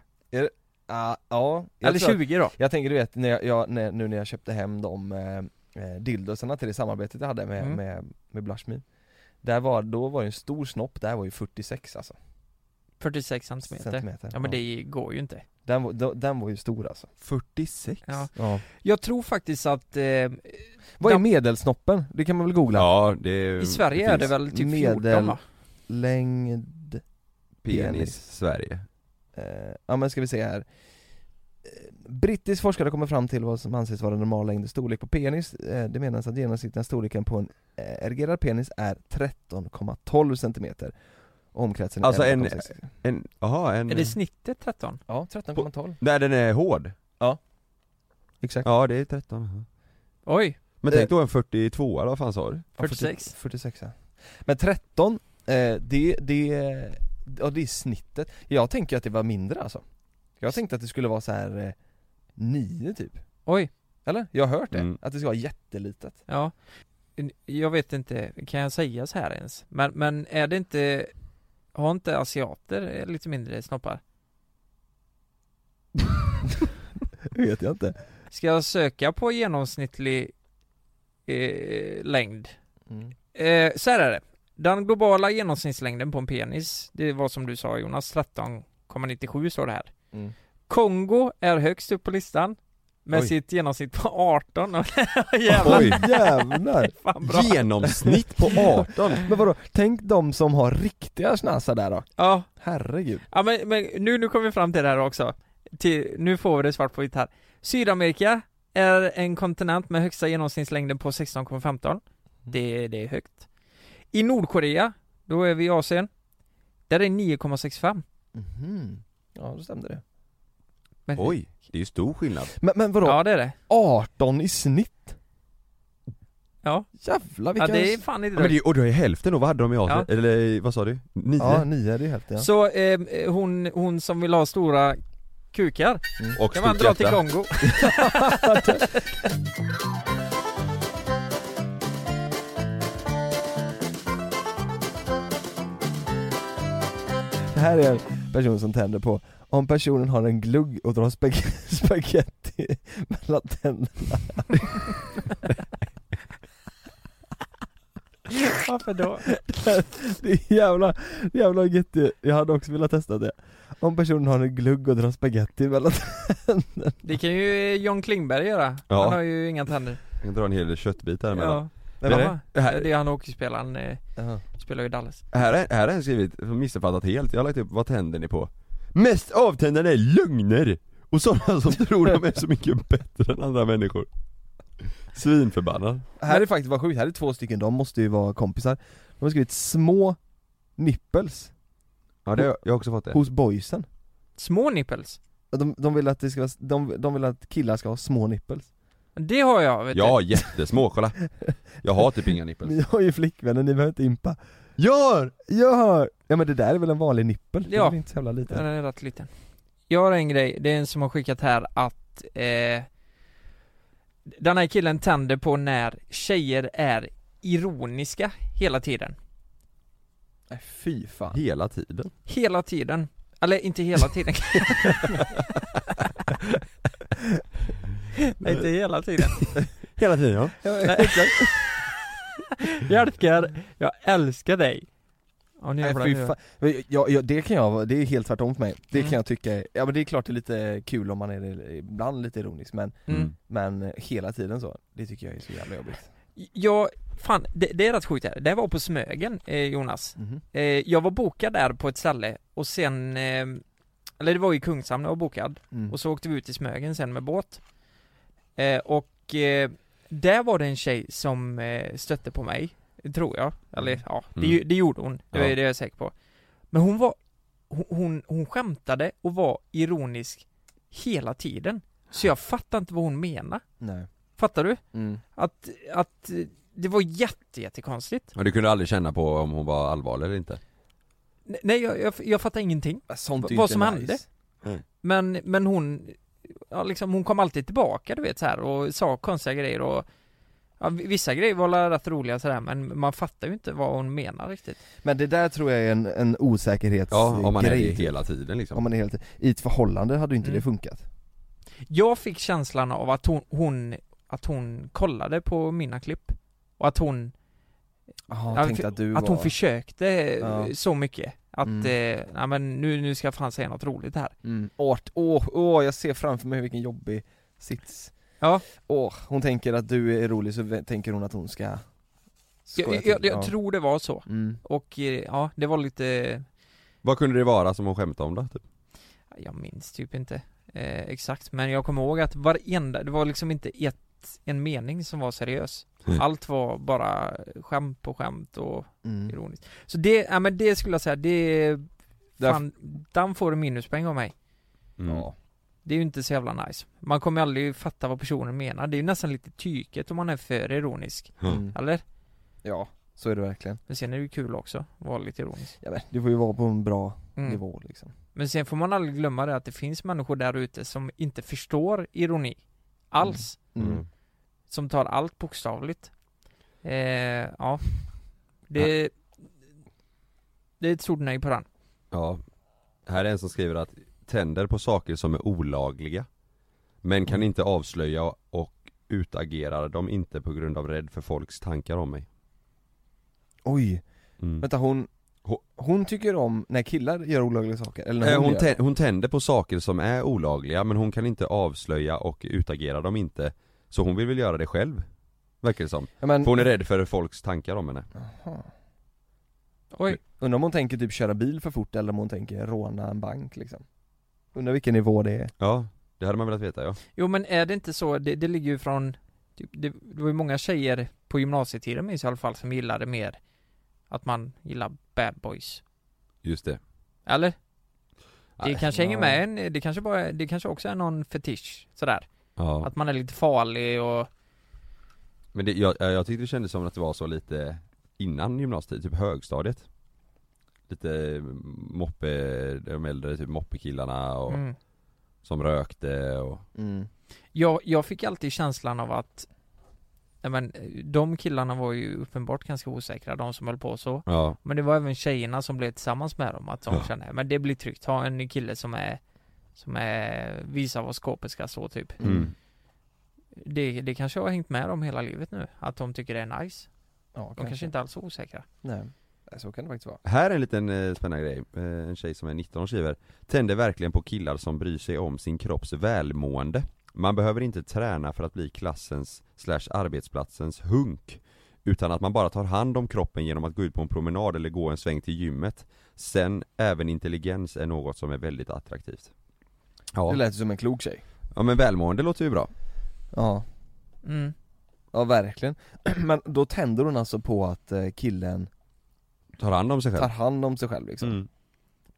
Ah, ja, jag Eller tror att- 20 då Jag tänker du vet, när jag, jag, när, nu när jag köpte hem de eh, eh, dildosarna till det samarbetet jag hade med, Mm. med, med Blushme Där var, då var det en stor snopp, där var ju 46 alltså 46 centimeter. Centimeter, Ja men ja. det går ju inte Den, var- den var ju stor alltså 46? Ja. Ja Jag tror faktiskt att eh, Vad är De- medelsnoppen? Det kan man väl googla? Ja det är, i Sverige är det väl typ 14 medel- va? Längd penis, penis. Sverige eh, Ja men ska vi se här Eh, Brittisk forskare kommer fram till vad som anses vara normal längd och storlek på penis eh, Det menas att genomsnittliga storleken på en eh, erigerad penis är 13,12 cm Omkretsen är Alltså en- 11,6. En, jaha en Är det snittet 13? Ja, 13,12 När den är hård? Ja. exakt Ja det är 13 Oj, Men tänk då en 42 eller vad fan sa du? Ja, 40 46. 46 ja. Men 13, eh, det, det, ja det är snittet Jag tänker att det var mindre alltså Jag tänkte att det skulle vara så här eh, 9 typ oj, Eller? Jag har hört det, Mm. att det ska vara jättelitet ja Jag vet inte, kan jag säga så här ens? Men, men är det inte Har inte asiater lite mindre snoppar? vet jag inte Ska jag söka på genomsnittlig eh, längd? mm. Eh, så här är det. Den globala genomsnittslängden på en penis, det var som du sa Jonas, 13,97 står det här. Mm. Kongo är högst upp på listan med Oj. sitt genomsnitt på 18 Jävlar, Oj. Jävlar! fan bra! Genomsnitt på 18! Men vadå, tänk de som har riktiga snasar där då? Ja, Herregud ja men, men nu, nu kommer vi fram till det här också. Till, nu får vi det svart på vitt här. Sydamerika är en kontinent med högsta genomsnittslängden på 16,15. Det, det är högt. I Nordkorea, då är vi i Asien, där är 9,65. Mhm. Ja, då stämde det Men, Oj, det är ju stor skillnad Men, men vadå, Ja det är det. 18 i snitt? Ja. Jävlar Ja vilka det är fan inte ja, men det, är- Och då är hälften då, vad hade de i Asien? Ja. Eller vad sa du? Nio? Ja, nio det är hälften ja. Så eh, hon, hon som vill ha stora kukar, och kan man dra till. Kongo. Det här är person som tänder på om personen har en glugg och drar spag- spaghetti mellan tänderna Varför då? Det är jävla, jävla gött Jag hade också velat testa det Om personen har en glugg och drar spaghetti mellan tänderna Det kan ju John Klingberg göra. Ja. Han har ju inga tänder. Jag kan dra en hel köttbit här emellan Men vad- det, det här- det är han hockeyspelaren, eh, Jaha. spelar ju i Dallas. Här är, här är en skrivit, missuppfattat helt, jag har lagt upp, vad tänder ni på? Mest avtändande är lögner! Och sådana som tror de är så mycket bättre än andra människor Svinförbannad Här är faktiskt vad sjukt, här är två stycken, de måste ju vara kompisar De har skrivit små nipples Ja det, har- jag har också fått det hos boysen Små nipples. de, de vill att det ska vara, de, de vill att killar ska ha små nipples Det har jag vet Ja, du. jättesmå, kolla Jag har typ inga nipples Ni har ju flickvänner, ni behöver inte impa Gör! Jag har! Ja men det där är väl en vanlig nippel? Det är Ja. väl inte så jävla liten? Den är rätt liten. Jag har en grej, det är en som har skickat här att eh, Den här killen tänder på när tjejer är ironiska hela tiden. Nej fy fan Hela tiden Hela tiden. Eller inte hela tiden. Nej, inte hela tiden. Hela tiden ja. Hjälpkar, jag älskar dig. Ja, Nej fy fan. Jag, jag, det kan jag, det är helt tvärtom för mig. Det Mm. kan jag tycka, ja men det är klart det är lite kul om man är ibland lite ironisk men, Mm. men hela tiden så, det tycker jag är så jävla jobbigt. Jag, fan, det, det är rätt sjukt här. Det var på Smögen, eh, Jonas. Mhm. Eh, jag var bokad där på ett ställe och sen, eh, eller det var i Kungshamn jag var bokad. Mm. Och så åkte vi ut i Smögen sen med båt. Eh, och eh, där var det en tjej som eh, stötte på mig, tror jag. Eller ja, det, Mm. det gjorde hon. Det, Ja. det är jag säker på. Men hon var, hon, hon, hon skämtade och var ironisk hela tiden. Så jag fattar inte vad hon menar. Nej. Fattar du? Mm. Att, att det var jätte, jättekonstigt. Och du kunde aldrig känna på om hon var allvarlig eller inte? Nej, jag, jag, jag fattar ingenting. Sånt är Vad som nice. hände? Men, men hon, ja liksom hon kom alltid tillbaka du vet så här och sa konstiga grejer och ja, vissa grejer var rätt roliga sådär men man fattar ju inte vad hon menar riktigt. Men det där tror jag är en, en osäkerhetsgrej Ja, om man är det hela tiden liksom Om man är helt, i ett förhållande hade ju inte Mm. det funkat Jag fick känslan av att hon, hon att hon kollade på mina klipp och att hon, Jaha, Ja, att du att var... hon försökte Ja. så mycket att, Mm. eh, nej men nu, nu ska jag fan säga något roligt här. Mm. Åh, åh, åh, jag ser framför mig vilken jobbig sits Ja. Åh, hon tänker att du är rolig så tänker hon att hon ska Jag, skoja jag, till. jag, Ja. tror det var så. mm. Och eh, ja, det var lite Vad kunde det vara som hon skämtade om då? Typ? Jag minns typ inte eh, exakt, men jag kommer ihåg att varenda, det var liksom inte ett, en mening som var seriös. Mm. Allt var bara skämt på skämt och Mm. ironiskt. Så det, ja men det skulle jag säga, det, fan, den får en minuspoäng av mig. Mm. Ja. Det är ju inte så jävla nice. Man kommer aldrig fatta vad personen menar. Det är ju nästan lite tyket om man är för ironisk. Mm. Eller? Ja, så är det verkligen. Men sen är det ju kul också, att vara lite ironisk. Ja men det får ju vara på en bra Mm. nivå liksom. Men sen får man aldrig glömma det att det finns människor där ute som inte förstår ironi. Alls. Mm. Mm. Som tar allt bokstavligt. Eh, ja. Det... Det är ett stort nej på den. Ja, här är en som skriver att tänder på saker som är olagliga Men kan Mm. inte avslöja och utagerar dem inte på grund av rädd för folks tankar om mig Oj, mm. vänta hon Hon- tycker om när killar gör olagliga saker, eller när Eh, hon, hon, gör hon tänder på saker som är olagliga men hon kan inte avslöja och utagera dem inte Så hon vill väl göra det själv Verkar det som. ja, men, För hon är rädd för folks tankar om henne Jaha. Oj. Undrar om hon tänker typ köra bil för fort eller om hon tänker råna en bank liksom Undrar vilken nivå det är Ja, det hade man velat veta ja Jo men är det inte så, det, det ligger ju från typ, det, det var ju många tjejer på gymnasietiden minns jag i alla fall som gillade mer att man gillar bad boys. Just det Eller? Det Nej, kanske hänger med en, det kanske bara, det kanske också är någon fetisch sådär. Ja, Att man är lite farlig och men det, jag, jag tyckte det kändes som att det var så lite innan gymnasietid, typ högstadiet Lite moppe, de äldre typ moppekillarna och mm. som rökte och mm. jag, jag fick alltid känslan av att Nej men de killarna var ju uppenbart ganska osäkra, de som höll på så. Ja, Men det var även tjejerna som blev tillsammans med dem, att de Ja. kände, men det blir tryggt, ha en kille som är Som är, visar vad skåpet ska stå typ. Mm. det, det kanske har hängt med dem hela livet nu, att de tycker det är nice. Ja, De kanske. inte alls är osäkra. Nej, så kan det faktiskt vara. Här är en liten eh, spännande grej, eh, en tjej som är 19 och skriver Tänder verkligen på killar som bryr sig om sin kropps välmående Man behöver inte träna för att bli klassens slash arbetsplatsens hunk Utan att man bara tar hand om kroppen genom att gå ut på en promenad eller gå en sväng till gymmet. Sen även intelligens är något som är väldigt attraktivt. Ja, Det lät som en klok tjej. Ja men välmående låter ju bra. Ja, mm. ja verkligen. Men då tänder hon alltså på att eh, killen Tar hand om sig själv? tar hand om sig själv liksom. Mm.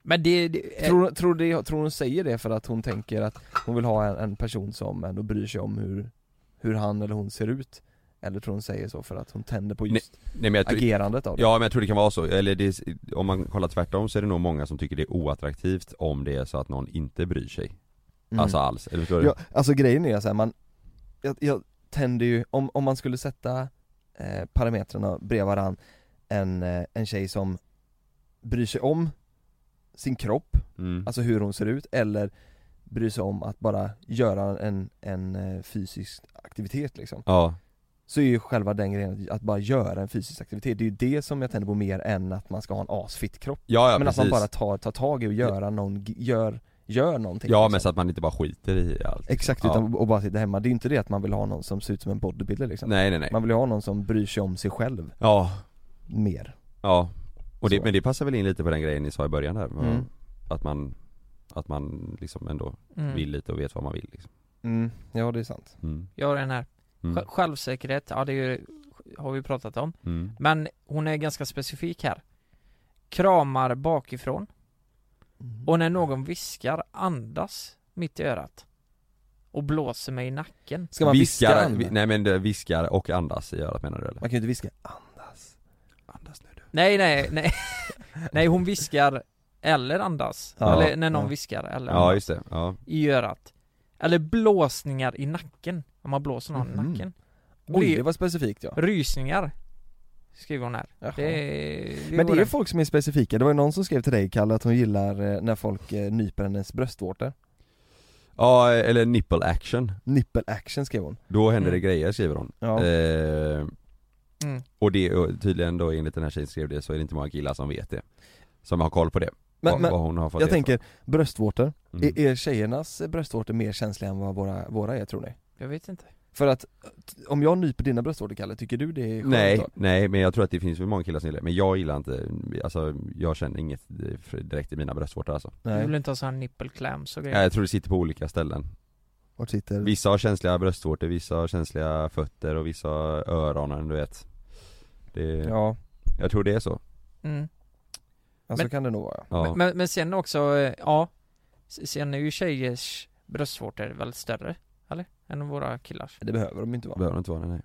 Men det, det Tror, tror, det, tror hon säger det för att hon tänker att hon vill ha en, en person som ändå bryr sig om hur, hur han eller hon ser ut? Eller tror hon säger så för att hon tänder på just Nej men jag tror, agerandet av det? Ja men jag tror det kan vara så, eller det, om man kollar tvärtom så är det nog många som tycker det är oattraktivt om det är så att någon inte bryr sig Mm. Alltså alls, eller förstår du? Ja, alltså grejen är här, man, jag, jag tänder ju, om, om man skulle sätta eh, parametrarna bredvid varann en, eh, en tjej som bryr sig om sin kropp, Mm. alltså hur hon ser ut, eller bryr sig om att bara göra en, en eh, fysisk aktivitet liksom. Ja, Så är ju själva den grejen, att- bara göra en fysisk aktivitet, det är ju det som jag tänder på mer än att man ska ha en asfit kropp. Ja, ja Men precis att man bara tar, tar tag i och göra någon, gör, gör någonting Ja liksom. men så att man inte bara skiter i allt. Exakt, utan och bara sitta hemma. Det är ju inte det att man vill ha någon som ser ut som en bodybuilder liksom. Nej nej nej. Man vill ju ha någon som bryr sig om sig själv. Ja, mer. Ja och det, men det passar väl in lite på den grejen ni sa i början där Mm. Att man, att man liksom ändå mm. vill lite och vet vad man vill liksom. mm, Ja det är sant mm. Jag har den här, Mm. Sj- självsäkerhet, ja det är ju, har vi pratat om Mm. Men hon är ganska specifik här Kramar bakifrån Och när någon viskar, andas mitt i örat Och blåser mig i nacken Ska man viska viskar, an? vi, nej men det viskar och andas i örat menar du eller? Man kan ju inte viska andas Nej nej nej. Nej hon viskar eller andas, Ja, eller när någon ja. viskar eller Ja andas just det, ja. i örat. Eller blåsningar i nacken, om man blåser någon Mhm. i nacken. Oj det var specifikt ja. Rysningar Skriver hon här. Jaha. Det, det Men det är det. folk som är specifika, det var ju någon som skrev till dig Kalle att hon gillar eh, när folk eh, nyper hennes bröstvårtor. Ja eller nipple action. Nipple action skrev hon. Då händer det Mm. grejer skriver hon. Ja, eh, mm. Och det, och tydligen då enligt den här tjejen skrev det så är det inte många killar som vet det Som har koll på det, men, vad, men vad hon har fått jag tänker, bröstvårtor, ifrån. mm. är, är tjejernas bröstvårtor mer känsliga än vad våra, våra är tror ni? Jag vet inte För att, om jag nyper dina bröstvårtor Kalle, tycker du det är skönt Nej, då? nej men jag tror att det finns väl många killar som gillar det, men jag gillar inte, alltså jag känner inget direkt i mina bröstvårtor alltså Du Nej, vill inte ha sån här nipple clams och Nej, grejer? Jag tror det sitter på olika ställen vart sitter Vissa har känsliga bröstvårtor, vissa har känsliga fötter och vissa har öronen du vet det, Ja, Jag tror det är så, Mm. ja så Men- kan det nog vara. Ja. Men, men, men sen också, eh, ja. Sen är ju tjejers bröstvårtor är väl större? Eller? Än våra killars? Det behöver de inte vara. Behöver inte vara nej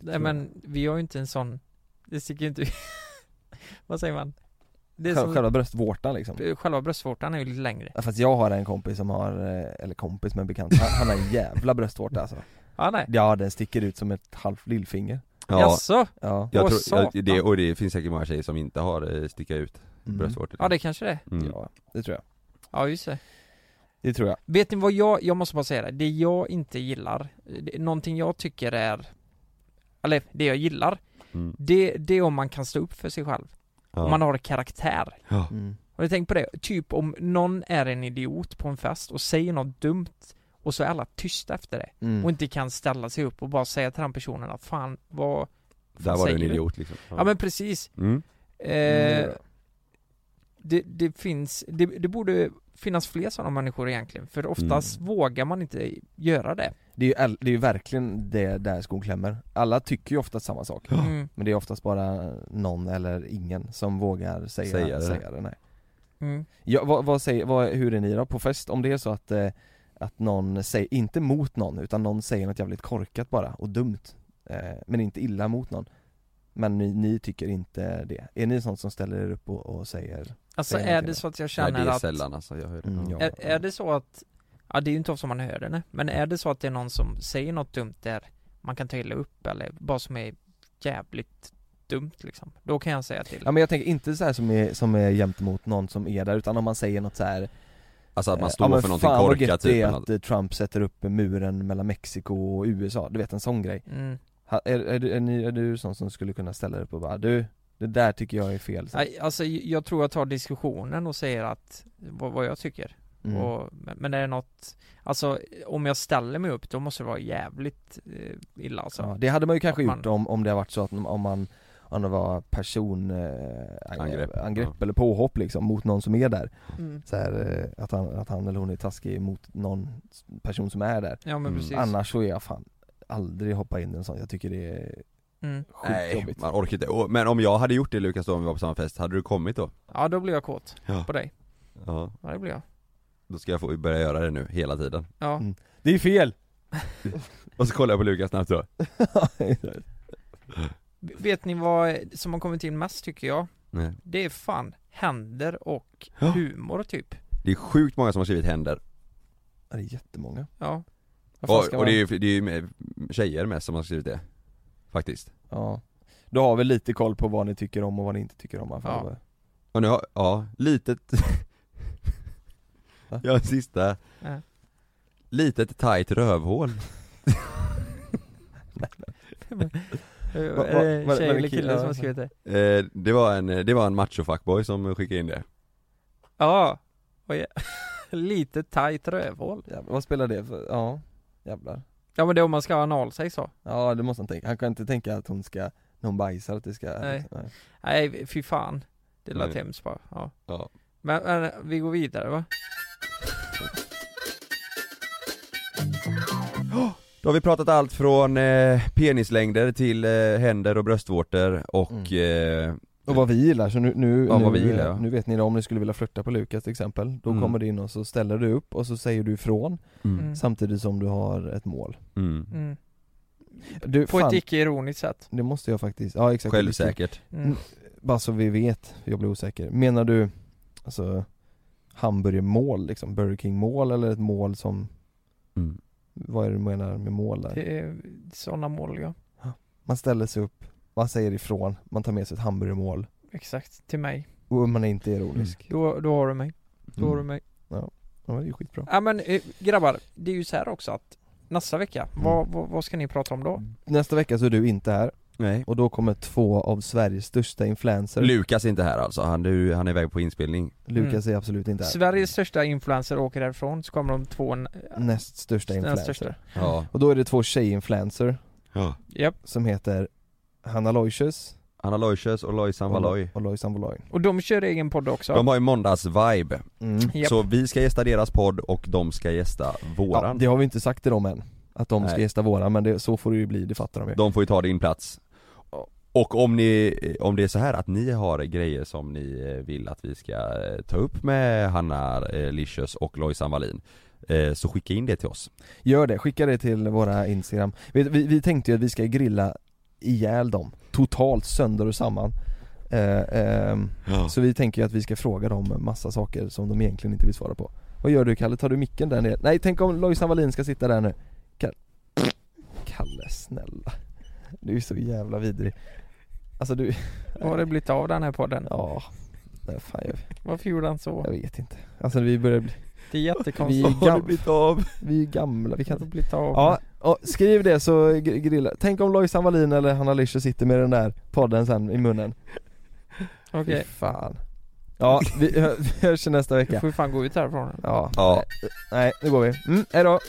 Nej. Men vi har ju inte en sån Det sticker ju inte Vad säger man? Det är Själva, som, själva bröstvårtan liksom. Själva bröstvårtan är ju lite längre. Ja, Fast jag har en kompis som har, eh, eller kompis men bekant, han, han har en jävla bröstvårta alltså. Ja nej. Ja den sticker ut som ett halvt lillfinger Ja, Jaså? Ja, jag Åh, tror, jag, det, och det finns säkert många tjejer som inte har eh, sticka ut Mm. bröstvårtor Ja det kanske det är. mm. ja det tror jag Ja just det Det tror jag Vet ni vad jag, jag måste bara säga det, det jag inte gillar, det, någonting jag tycker är Eller det jag gillar, Mm. det, det är om man kan stå upp för sig själv. Ja. Om man har karaktär. ja. mm. Har du tänkt på det? Typ om någon är en idiot på en fest och säger något dumt och så är alla tysta efter det. Mm. Och inte kan ställa sig upp och bara säga till den personen att fan, vad Där var du en idiot liksom Ja men precis. mm. Eh, Mm. det, det finns, det, det borde finnas fler sådana människor egentligen, för oftast vågar man inte göra det. Det är ju, det är ju verkligen det där skon klämmer Alla tycker ju ofta samma sak Ja. Mm, Men det är oftast bara någon eller ingen som vågar säga, Säga säga det. det, nej. mm. Ja, vad, vad säger, vad, hur är ni då på fest? Om det är så att, eh, att någon säger, inte mot någon, utan någon säger något jävligt korkat bara och dumt eh, Men inte illa mot någon Men ni, ni tycker inte det? Är ni sånt som ställer er upp och, och säger Alltså Säg är det så att jag Nej känner det är att sällan alltså, jag hör det Mm, ja. är, är det så att, ja det är ju inte ofta man hör det nej. men är det så att det är någon som säger något dumt där man kan ta illa upp eller bara som är jävligt dumt liksom, då kan jag säga till. Ja men jag tänker inte så här som är, som är jämt emot någon som är där utan om man säger något så här Alltså att man eh, står ja, för någonting fan vad korkat gött typ det är att Trump sätter upp muren mellan Mexiko och USA, du vet en sån grej Mm. ha, är, är, du- är, ni, är du sån som skulle kunna ställa dig upp och bara du, det där tycker jag är fel så. Nej, Alltså jag tror jag tar diskussionen och säger att, vad, vad jag tycker. Mm. Och, men, är det något, alltså om jag ställer mig upp då måste det vara jävligt eh, illa alltså. Ja, det hade man ju kanske man- gjort om, om det har varit så att om man om det var person, eh, Angrepp, ja. eller påhopp liksom mot någon som är där Mm. så här, eh, att, han, att han eller hon är taskig mot någon person som är där Ja men Mm. Annars så är jag fan aldrig hoppa in i en sån, jag tycker det är Mm. Nej, jobbigt man orkar inte. Och- Men om jag hade gjort det Lukas då om vi var på samma fest, hade du kommit då? Ja då blir jag kåt Ja. på dig. Ja, Ja det blir jag. då ska jag få börja göra det nu hela tiden Ja. Mm. Det är fel! Och så kollar jag på Lukas snabbt då Vet ni vad som har kommit in mest tycker jag? Nej. Det är fan händer och Ja. humor typ. Det är sjukt många som har skrivit händer Ja, det är jättemånga Ja. Och, och det är ju, det är ju tjejer mest som har skrivit det Faktiskt Ja Du har väl lite koll på vad ni tycker om och vad ni inte tycker om i alla fall Ja. Och nu har, ja, litet Va? Ja, en sista Ja. Litet tight rövhål är det tjej eller det kille kill- som har skrivit det? eh, Det var en, det var en macho-fuckboy som skickade in det Ja. Oj. Lite tight rövhål. Jävlar, vad spelar det för, ja Jävlar Ja men det är om man ska ha analsex så. Ja det måste han tänka, han kan inte tänka att hon ska, när hon bajsar att det ska Nej. nej. Nej fy fan. Det lät hemskt bara. Ja. Ja Men, men vi går vidare va? Då har vi pratat allt från eh, penislängder till eh, händer och bröstvårtor och eh, Och vad vi gillar, så nu, nu, Ja, nu, vad vi gillar, ja. nu vet ni det, om ni skulle vilja flirta på Lukas till exempel Då Mm. kommer du in och så ställer du upp och så säger du ifrån Mm. Samtidigt som du har ett mål mm. Mm. du, På fan, ett icke-ironiskt sätt. Det måste jag faktiskt, ja exakt Självsäkert Mm. Bara så vi vet, jag blir osäker Menar du, alltså Hamburgermål liksom, Burger King mål eller ett mål som mm. Vad är det du menar med mål där? Det är sådana mål ja. Man ställer sig upp, man säger ifrån, man tar med sig ett hamburgermål Exakt. Till mig. och man är inte ironisk Då, då har du mig. Då har du mig. Ja det är ju skitbra Ja men eh, grabbar, det är ju så här också att nästa vecka, Mm. vad, vad, vad ska ni prata om då? Nästa vecka så är du inte här Nej. Och då kommer två av Sveriges största influencers Lukas är inte här alltså, han, du, han är iväg på inspelning. Lukas är absolut inte här. Sveriges största influencer åker härifrån, så kommer de två n- Näst största den influencer. största. Ja. Och då är det två tjej-influencer. Ja. Japp. som heter Hanna Loisius. Anna Loisius och Lojsan Valoy. och Lojsan Valoy. Och de kör egen podd också. De har ju måndags-vibe. Mm. Japp. Så vi ska gästa deras podd och de ska gästa Ja, våran det har vi inte sagt till dem än Att de ska Nej. gästa våran, men det, så får det ju bli, det fattar de ju. De får ju ta din plats Och om ni, om det är så här att ni har grejer som ni eh, vill att vi ska eh, ta upp med Hanna eh, Licious och Lojsan Wallin eh, Så skicka in det till oss. Gör det, skicka det till våra Instagram. Vi, vi, vi tänkte ju att vi ska grilla ihjäl dem, totalt sönder och samman. Eh, ehm, Så vi tänker ju att vi ska fråga dem massa saker som de egentligen inte vill svara på. Vad gör du Kalle? Tar du micken där nere? Nej, tänk om Lojsan Wallin ska sitta där nu. Kalle, Kalle snälla Du är så jävla vidrig Alltså du, Vad har det blivit av den här podden? ja, nej, fan jag, Varför gjorde han så? jag vet inte Alltså vi börjar bli, Det är vi jättekonstigt. är, Vad har det gam, blivit av? vi är gamla, vi kan inte blivit av? Ja, och skriv det så gr- grilla. Tänk om Lojsan Wallin eller Hanna Lischer sitter med den där podden sen i munnen Okej, Fy fan Ja, vi, vi hörs nästa vecka får ju fan gå ut härifrån. Ja, Ja, nej nu går vi. Mm, hejdå!